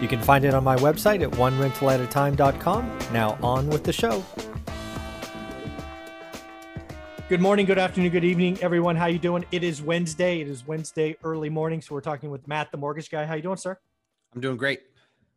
You can find it on my website at onerentalatatime.com. Now on with the show. Good morning, good afternoon, good evening, everyone. How you doing? It is Wednesday. It is Wednesday early morning, so we're talking with Matt, the mortgage guy. How you doing, sir? I'm doing great.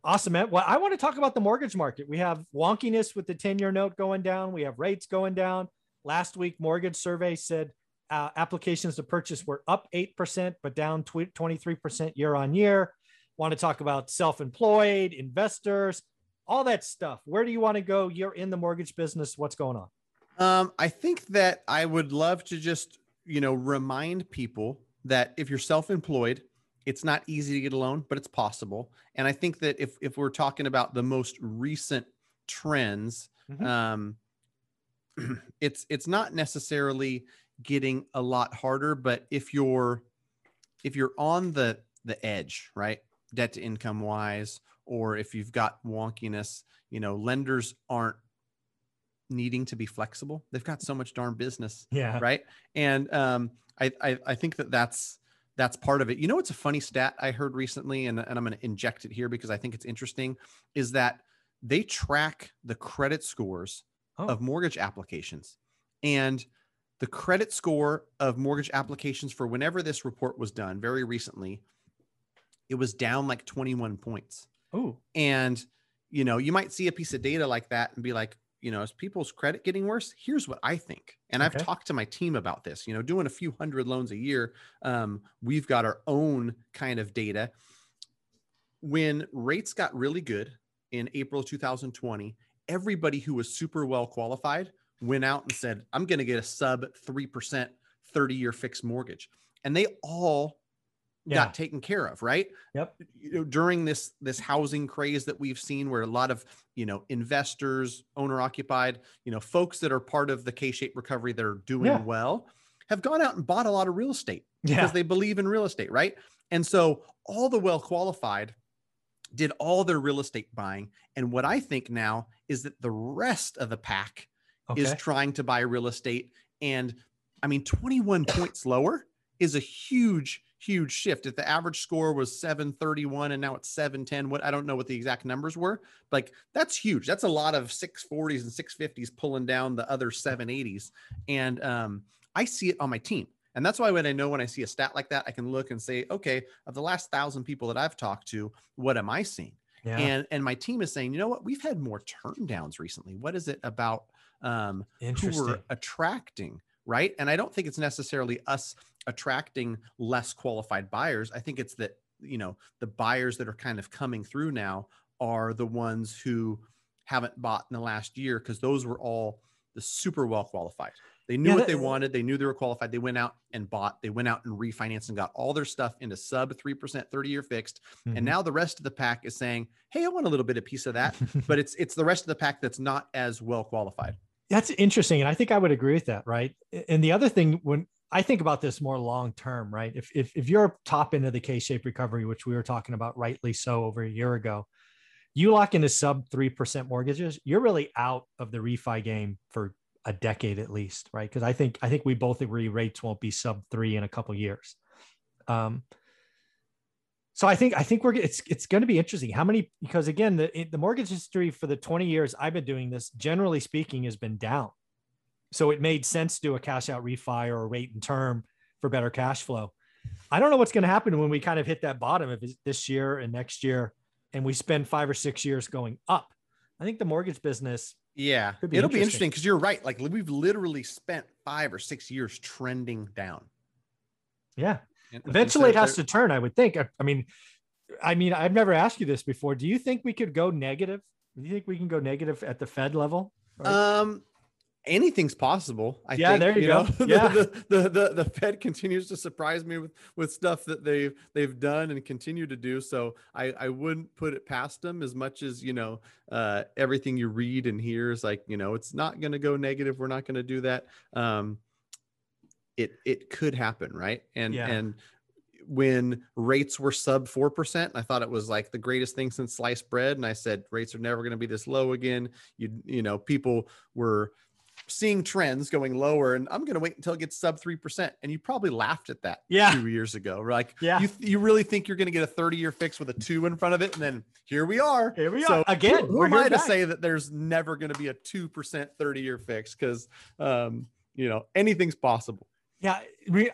Awesome, man. Well, I want to talk about the mortgage market. We have wonkiness with the 10-year note going down. We have rates going down. Last week, mortgage survey said uh, applications to purchase were up 8%, but down 23% year on year. Want to talk about self employed, investors, all that stuff. Where do you want to go? You're in the mortgage business. What's going on? Um, I think that I would love to just, you know, remind people that if you're self employed, it's not easy to get a loan, but it's possible. And I think that if, if we're talking about the most recent trends, mm-hmm. um, it's it's not necessarily getting a lot harder but if you're if you're on the the edge right debt to income wise or if you've got wonkiness you know lenders aren't needing to be flexible they've got so much darn business yeah right and um i i, I think that that's that's part of it you know it's a funny stat i heard recently and, and i'm going to inject it here because i think it's interesting is that they track the credit scores oh. of mortgage applications. And the credit score of mortgage applications for whenever this report was done very recently, it was down like 21 points. Oh. And, you know, you might see a piece of data like that and be like, you know, is people's credit getting worse? Here's what I think. And okay. I've talked to my team about this, you know, doing a few hundred loans a year. Um, we've got our own kind of data. When rates got really good in April 2020 everybody who was super well qualified went out and said, I'm going to get a sub 3% 30 year fixed mortgage. And they all yeah. got taken care of, right? Yep. You know, during this this housing craze that we've seen where a lot of, you know, investors, owner occupied, you know, folks that are part of the K-shaped recovery that are doing yeah. well have gone out and bought a lot of real estate yeah. because they believe in real estate, right? And so all the well qualified did all their real estate buying. And what I think now is that the rest of the pack okay. is trying to buy real estate. And I mean, 21 points lower is a huge, huge shift. If the average score was 731 and now it's 710, what I don't know what the exact numbers were, like that's huge. That's a lot of 640s and 650s pulling down the other 780s. And um, I see it on my team. And that's why when I know when I see a stat like that, I can look and say, okay, of the last thousand people that I've talked to, what am I seeing? Yeah. And and my team is saying, you know what, we've had more turn downs recently. What is it about um who we're attracting? Right. And I don't think it's necessarily us attracting less qualified buyers. I think it's that, you know, the buyers that are kind of coming through now are the ones who haven't bought in the last year because those were all the super well qualified. They knew yeah, what they wanted. They knew they were qualified. They went out and bought. They went out and refinanced and got all their stuff into sub 3% 30 year fixed. Mm-hmm. And now the rest of the pack is saying, Hey, I want a little bit of piece of that. but it's it's the rest of the pack that's not as well qualified. That's interesting. And I think I would agree with that. Right. And the other thing when I think about this more long term, right? If, if if you're top into the K-shaped recovery, which we were talking about rightly so over a year ago, you lock into sub 3% mortgages, you're really out of the refi game for a decade at least, right? Because I think I think we both agree rates won't be sub three in a couple years. Um, so I think I think we're it's it's going to be interesting. How many? Because again, the the mortgage history for the twenty years I've been doing this, generally speaking, has been down. So it made sense to do a cash out refi or a rate and term for better cash flow. I don't know what's going to happen when we kind of hit that bottom of this year and next year, and we spend five or six years going up. I think the mortgage business yeah, be it'll be interesting because you're right. Like we've literally spent five or six years trending down. Yeah, and, eventually it has to turn. I would think. I, I, mean, I mean, I've never asked you this before. Do you think we could go negative? Do you think we can go negative at the Fed level? Right? Um, anything's possible. I yeah, think, there you, you go. Know, yeah, the, the, the, the Fed continues to surprise me with with stuff that they've they've done and continue to do. So I I wouldn't put it past them as much as you know uh, everything you read and hear is like you know it's not going to go negative. We're not going to do that. Um, it it could happen, right? And yeah. and when rates were sub 4%. I thought it was like the greatest thing since sliced bread. And I said, rates are never going to be this low again. You, you know, people were seeing trends going lower and I'm going to wait until it gets sub 3%. And you probably laughed at that yeah. two years ago. Like, yeah. you, you really think you're going to get a 30 year fix with a two in front of it. And then here we are. Here we so are again. Who, who am I to say that there's never going to be a 2% 30 year fix? Cause, um, you know, anything's possible. Yeah.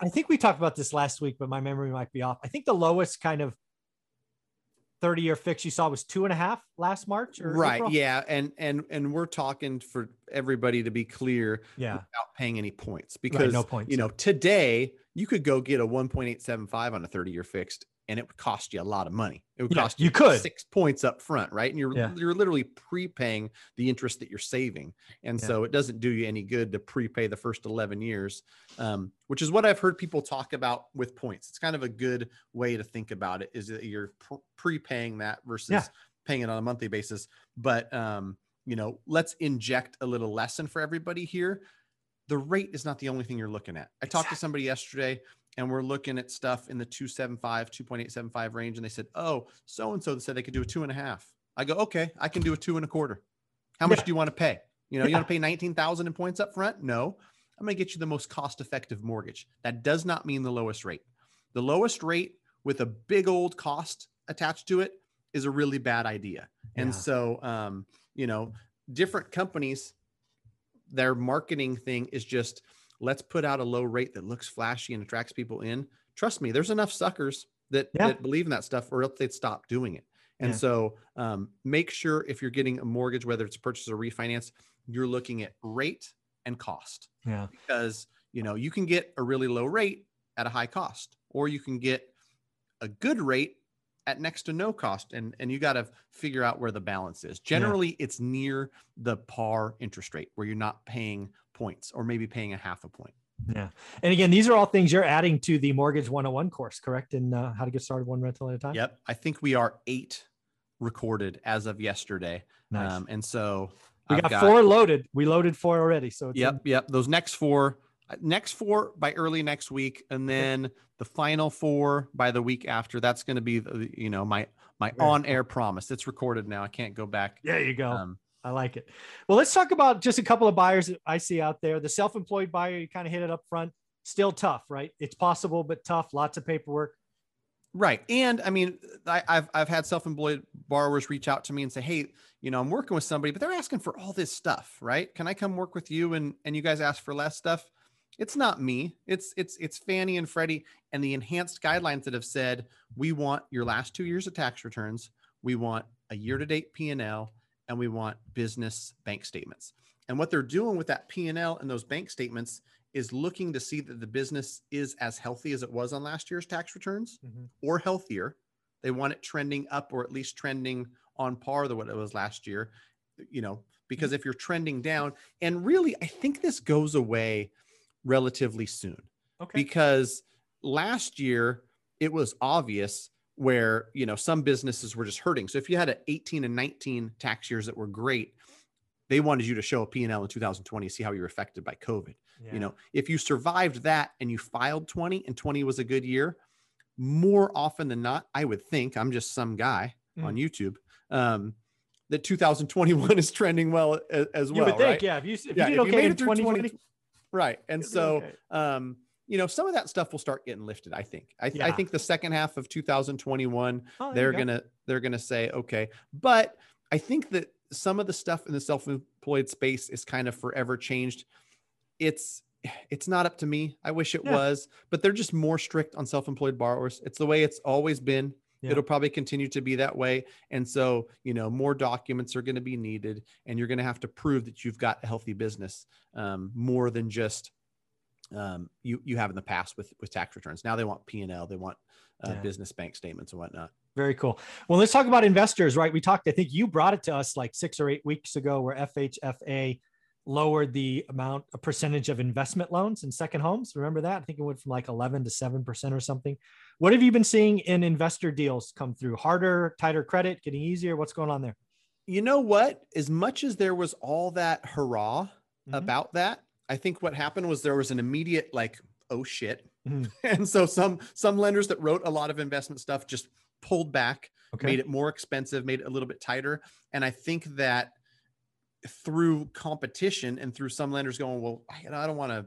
I think we talked about this last week, but my memory might be off. I think the lowest kind of 30 year fix you saw was two and a half last March right. April? Yeah. And, and, and we're talking for everybody to be clear yeah. without paying any points because, right, no points. you know, today you could go get a 1.875 on a 30 year fixed and it would cost you a lot of money. It would yeah, cost you, you could six points up front, right? And you're yeah. you're literally prepaying the interest that you're saving, and yeah. so it doesn't do you any good to prepay the first eleven years, um, which is what I've heard people talk about with points. It's kind of a good way to think about it: is that you're prepaying that versus paying it on a monthly basis. But um, you know, let's inject a little lesson for everybody here. The rate is not the only thing you're looking at. I talked to somebody yesterday and we're looking at stuff in the 275, 2.875 range. And they said, Oh, so and so said they could do a two and a half. I go, Okay, I can do a two and a quarter. How much yeah. do you want to pay? You know, yeah. you want to pay 19,000 in points up front? No, I'm going to get you the most cost effective mortgage. That does not mean the lowest rate. The lowest rate with a big old cost attached to it is a really bad idea. Yeah. And so, um, you know, different companies, their marketing thing is just, let's put out a low rate that looks flashy and attracts people in. Trust me, there's enough suckers that, yeah. that believe in that stuff or else they'd stop doing it. And yeah. so um, make sure if you're getting a mortgage, whether it's a purchase or refinance, you're looking at rate and cost. Yeah. Because, you know, you can get a really low rate at a high cost, or you can get a good rate at next to no cost. And, and you got to figure out where the balance is. Generally, yeah. it's near the par interest rate where you're not paying points or maybe paying a half a point. Yeah. And again, these are all things you're adding to the Mortgage 101 course, correct? In uh, how to get started one rental at a time? Yep. I think we are eight recorded as of yesterday. Nice. Um, and so we got, got, four loaded. We loaded four already. So yep. In- yep. Those next four, uh, next four by early next week. And then the final four by the week after. That's going to be, the, you know, my, my on air promise. It's recorded now. I can't go back. There you go. Um, I like it. Well, let's talk about just a couple of buyers that I see out there. The self-employed buyer, you kind of hit it up front. Still tough, right? It's possible, but tough. Lots of paperwork. Right. And I mean, I, have I've had self-employed borrowers reach out to me and say, Hey, you know, I'm working with somebody, but they're asking for all this stuff, right? Can I come work with you? And, and you guys ask for less stuff. It's not me. It's, it's, it's Fannie and Freddie and the enhanced guidelines that have said, we want your last two years of tax returns. We want a year to date P and L and we want business bank statements. And what they're doing with that P&L and those bank statements is looking to see that the business is as healthy as it was on last year's tax returns mm-hmm. or healthier. They want it trending up or at least trending on par with what it was last year, you know, because mm-hmm. if you're trending down, and really, I think this goes away relatively soon. Okay. Because last year it was obvious where you know some businesses were just hurting. So if you had an 18 and 19 tax years that were great, they wanted you to show a P&L in 2020 see how you were affected by COVID. Yeah. You know, if you survived that and you filed 20 and 20 was a good year, more often than not, I would think I'm just some guy mm. on YouTube. Um, that 2021 is trending well as, as well. You would think, right? yeah. If you, if yeah, you did okay in 2020, 20, right. And so, okay. um, you know, some of that stuff will start getting lifted. I think. I, th- yeah. I think the second half of 2021, oh, they're gonna they're gonna say okay. But I think that some of the stuff in the self-employed space is kind of forever changed. It's it's not up to me. I wish it yeah. was, but they're just more strict on self-employed borrowers. It's the way it's always been. Yeah. It'll probably continue to be that way. And so, you know, more documents are going to be needed, and you're going to have to prove that you've got a healthy business um, more than just um, you you have in the past with with tax returns. Now they want P and L, they want uh, yeah. business bank statements and whatnot. Very cool. Well, let's talk about investors, right? We talked. I think you brought it to us like six or eight weeks ago, where FHFA lowered the amount, a percentage of investment loans in second homes. Remember that? I think it went from like 11 to 7% or something. What have you been seeing in investor deals come through? Harder, tighter credit, getting easier? What's going on there? You know what? As much as there was all that hurrah mm-hmm. about that, I think what happened was there was an immediate like, oh shit. Mm-hmm. And so some some lenders that wrote a lot of investment stuff just pulled back, okay. made it more expensive, made it a little bit tighter. And I think that through competition and through some lenders going, well, I don't want to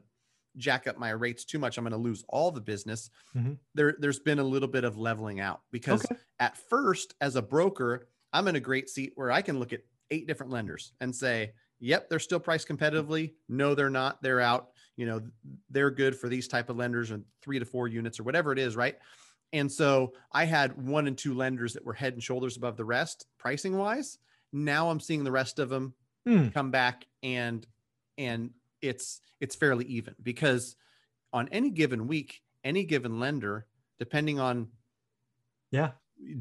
jack up my rates too much. I'm going to lose all the business. Mm-hmm. There, there's been a little bit of leveling out because okay. at first, as a broker, I'm in a great seat where I can look at eight different lenders and say, yep, they're still priced competitively. No, they're not. They're out. You know, they're good for these type of lenders and three to four units or whatever it is, right? And so I had one and two lenders that were head and shoulders above the rest pricing wise. Now I'm seeing the rest of them mm. come back and and it's it's fairly even because on any given week, any given lender, depending on yeah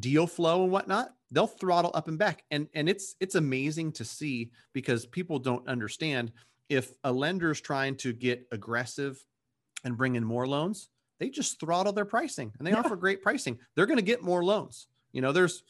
deal flow and whatnot, they'll throttle up and back. And and it's it's amazing to see because people don't understand if a lender's trying to get aggressive and bring in more loans, they just throttle their pricing and they yeah. offer great pricing. They're going to get more loans. You know, there's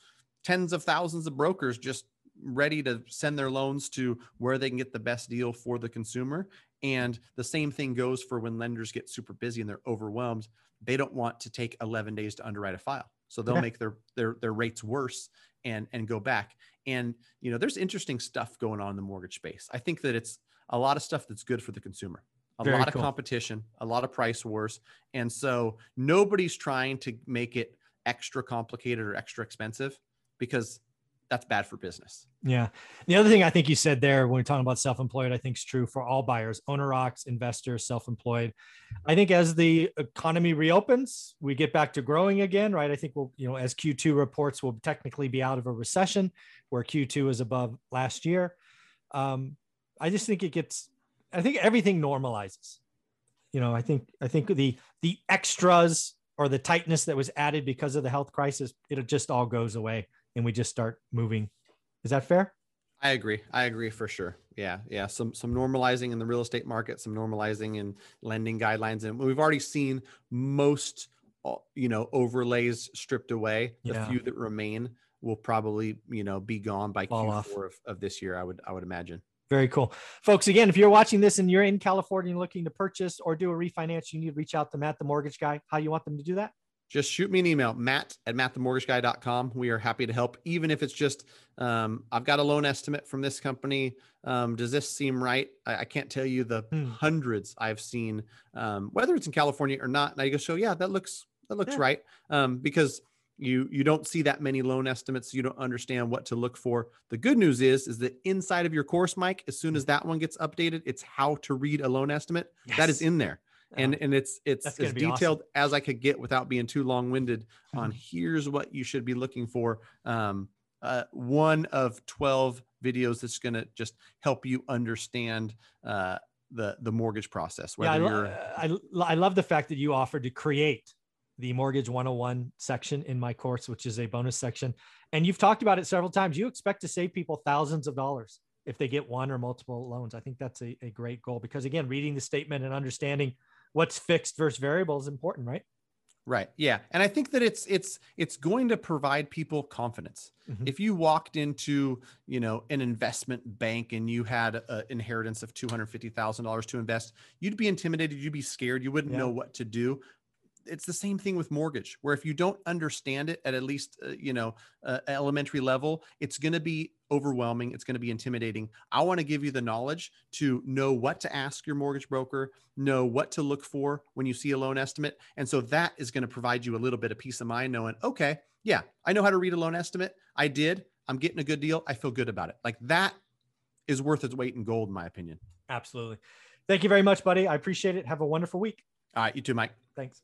tens of thousands of brokers just ready to send their loans to where they can get the best deal for the consumer. And the same thing goes for when lenders get super busy and they're overwhelmed. They don't want to take 11 days to underwrite a file. So they'll yeah. make their, their, their rates worse and, and go back. And, you know, there's interesting stuff going on in the mortgage space. I think that it's a lot of stuff that's good for the consumer a Very lot cool. of competition, a lot of price wars. And so nobody's trying to make it extra complicated or extra expensive because that's bad for business. Yeah. The other thing I think you said there when we're talking about self-employed, I think is true for all buyers, owner ox, investors, self-employed. I think as the economy reopens, we get back to growing again, right? I think we'll, you know, as Q2 reports, we'll technically be out of a recession where Q2 is above last year. Um, I just think it gets, I think everything normalizes. You know, I think, I think the, the extras or the tightness that was added because of the health crisis, it just all goes away and we just start moving. Is that fair? I agree. I agree for sure. Yeah, yeah. Some some normalizing in the real estate market, some normalizing in lending guidelines, and we've already seen most, uh, you know, overlays stripped away. The yeah. few that remain will probably, you know, be gone by Fall Q4 of, of this year. I would I would imagine. Very cool. Folks, again, if you're watching this and you're in California looking to purchase or do a refinance, you need to reach out to Matt, the mortgage guy. How you want them to do that? Just shoot me an email, matt at mattthemortgageguy.com. We are happy to help, even if it's just, um, I've got a loan estimate from this company. Um, does this seem right? I, I can't tell you the hmm. hundreds I've seen, um, whether it's in California or not. And I go, so yeah, that looks, that looks yeah. right. Um, because you, you don't see that many loan estimates. You don't understand what to look for. The good news is, is that inside of your course, Mike, as soon as that one gets updated, it's how to read a loan estimate yes. that is in there and and it's it's as detailed awesome. as I could get without being too long winded mm-hmm. on here's what you should be looking for. Um, uh, one of twelve videos that's going to just help you understand uh, the the mortgage process. yeah, I, lo- I, I love the fact that you offered to create the mortgage 101 section in my course, which is a bonus section. And you've talked about it several times. You expect to save people thousands of dollars if they get one or multiple loans. I think that's a, a great goal because, again, reading the statement and understanding what's fixed versus variable is important, right? Right. Yeah. And I think that it's it's it's going to provide people confidence. Mm-hmm. If you walked into, you know, an investment bank and you had an inheritance of $250,000 to invest, you'd be intimidated, you'd be scared, you wouldn't yeah. know what to do it's the same thing with mortgage where if you don't understand it at at least uh, you know uh, elementary level it's going to be overwhelming it's going to be intimidating. I want to give you the knowledge to know what to ask your mortgage broker know what to look for when you see a loan estimate and so that is going to provide you a little bit of peace of mind knowing okay yeah i know how to read a loan estimate. I did. I'm getting a good deal. I feel good about it. Like that is worth its weight in gold in my opinion. Absolutely. Thank you very much buddy. I appreciate it. Have a wonderful week. All right you too mike. Thanks